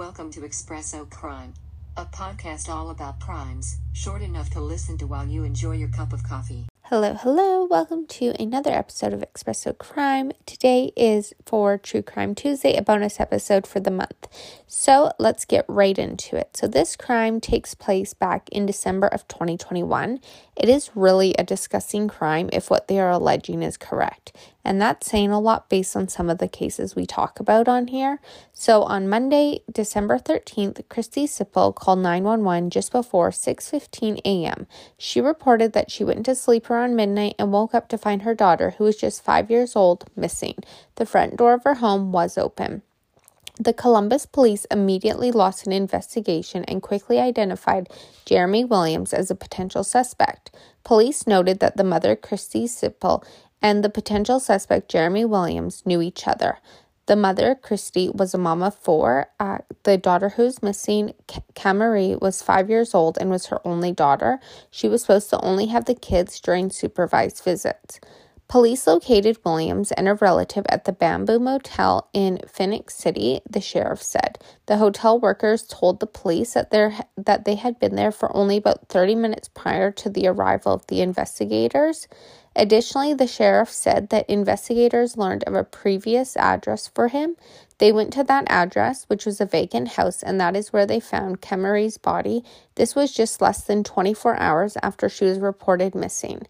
Welcome to Express-o Crime, a podcast all about crimes, short enough to listen to while you enjoy your cup of coffee. Hello, hello. Welcome to another episode of Express-o Crime. Today is for True Crime Tuesday, a bonus episode for the month. So let's get right into it. So, this crime takes place back in December of 2021. It is really a disgusting crime if what they are alleging is correct. And that's saying a lot based on some of the cases we talk about on here. So on Monday, December 13th, Christy Sipple called 911 just before 6:15 a.m. She reported that she went to sleep around midnight and woke up to find her daughter, who was just 5 years old, missing. The front door of her home was open. The Columbus police immediately launched an investigation and quickly identified Jeremy Williams as a potential suspect. Police noted that the mother, Christy Sipple, and the potential suspect, Jeremy Williams, knew each other. The mother, Christy, was a mom of four. Uh, the daughter who's missing, Kamarie, was five years old and was her only daughter. She was supposed to only have the kids during supervised visits. Police located Williams and a relative at the Bamboo Motel in Phenix City, the sheriff said. The hotel workers told the police that, there, that they had been there for only about 30 minutes prior to the arrival of the investigators. Additionally, the sheriff said that investigators learned of a previous address for him. They went to that address, which was a vacant house, and that is where they found Kamarie's body. This was just less than 24 hours after she was reported missing.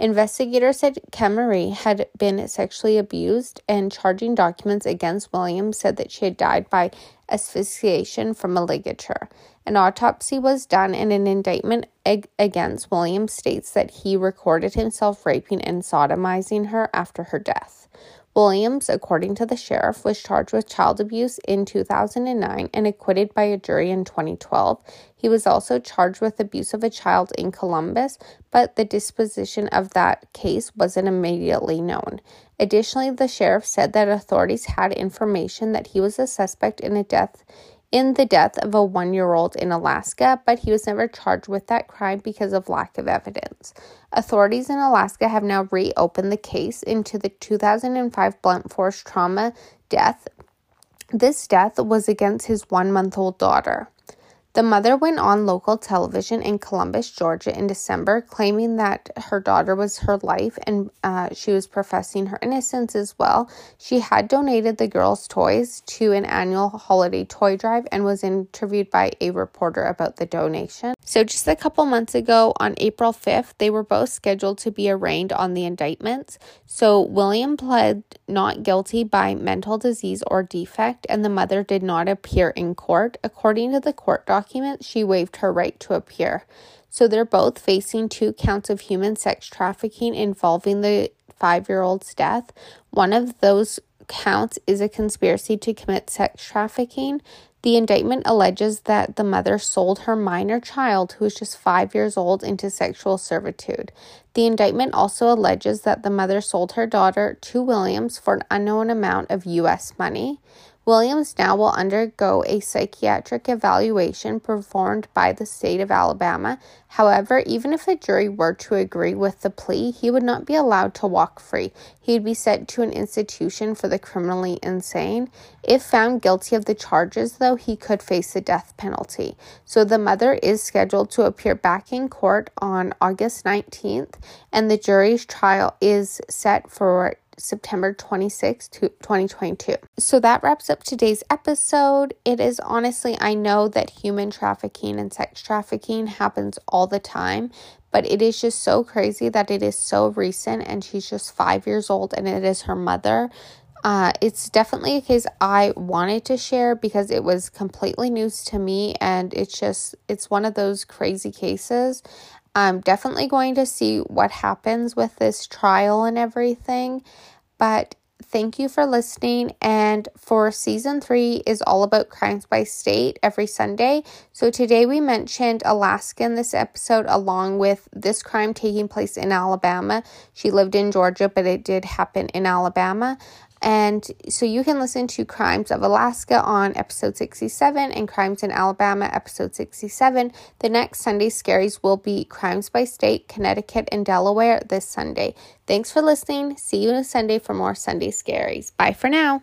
Investigators said Kamarie had been sexually abused, and charging documents against Williams said that she had died by asphyxiation from a ligature. An autopsy was done, and an indictment ag- against Williams states that he recorded himself raping and sodomizing her after her death. Williams, according to the sheriff, was charged with child abuse in 2009 and acquitted by a jury in 2012. He was also charged with abuse of a child in Columbus, but the disposition of that case wasn't immediately known. Additionally, the sheriff said that authorities had information that he was a suspect in a death in the death of a one year old in Alaska, but he was never charged with that crime because of lack of evidence. Authorities in Alaska have now reopened the case into the 2005 blunt force trauma death. This death was against his one month old daughter. The mother went on local television in Columbus, Georgia in December, claiming that her daughter was her life and uh, she was professing her innocence as well. She had donated the girls' toys to an annual holiday toy drive and was interviewed by a reporter about the donation. So, just a couple months ago, on April 5th, they were both scheduled to be arraigned on the indictments. So, William pled not guilty by mental disease or defect, and the mother did not appear in court. According to the court she waived her right to appear. So, they're both facing two counts of human sex trafficking involving the five year old's death. One of those counts is a conspiracy to commit sex trafficking. The indictment alleges that the mother sold her minor child, who was just five years old, into sexual servitude. The indictment also alleges that the mother sold her daughter to Williams for an unknown amount of U.S. money. Williams now will undergo a psychiatric evaluation performed by the state of Alabama. However, even if a jury were to agree with the plea, he would not be allowed to walk free. He would be sent to an institution for the criminally insane. If found guilty of the charges, though, he could face the death penalty. So the mother is scheduled to appear back in court on August 19th, and the jury's trial is set for September 26, 2022. So that wraps up today's episode. It is honestly, I know that human trafficking and sex trafficking happens all the time, but it is just so crazy that it is so recent and she's just five years old and it is her mother. Uh, it's definitely a case I wanted to share because it was completely news to me and it's just, it's one of those crazy cases. I'm definitely going to see what happens with this trial and everything. But thank you for listening. And for season three is all about crimes by state every Sunday. So today we mentioned Alaska in this episode, along with this crime taking place in Alabama. She lived in Georgia, but it did happen in Alabama. And so you can listen to Crimes of Alaska on episode 67 and Crimes in Alabama episode 67. The next Sunday Scaries will be Crimes by State, Connecticut, and Delaware this Sunday. Thanks for listening. See you on Sunday for more Sunday Scaries. Bye for now.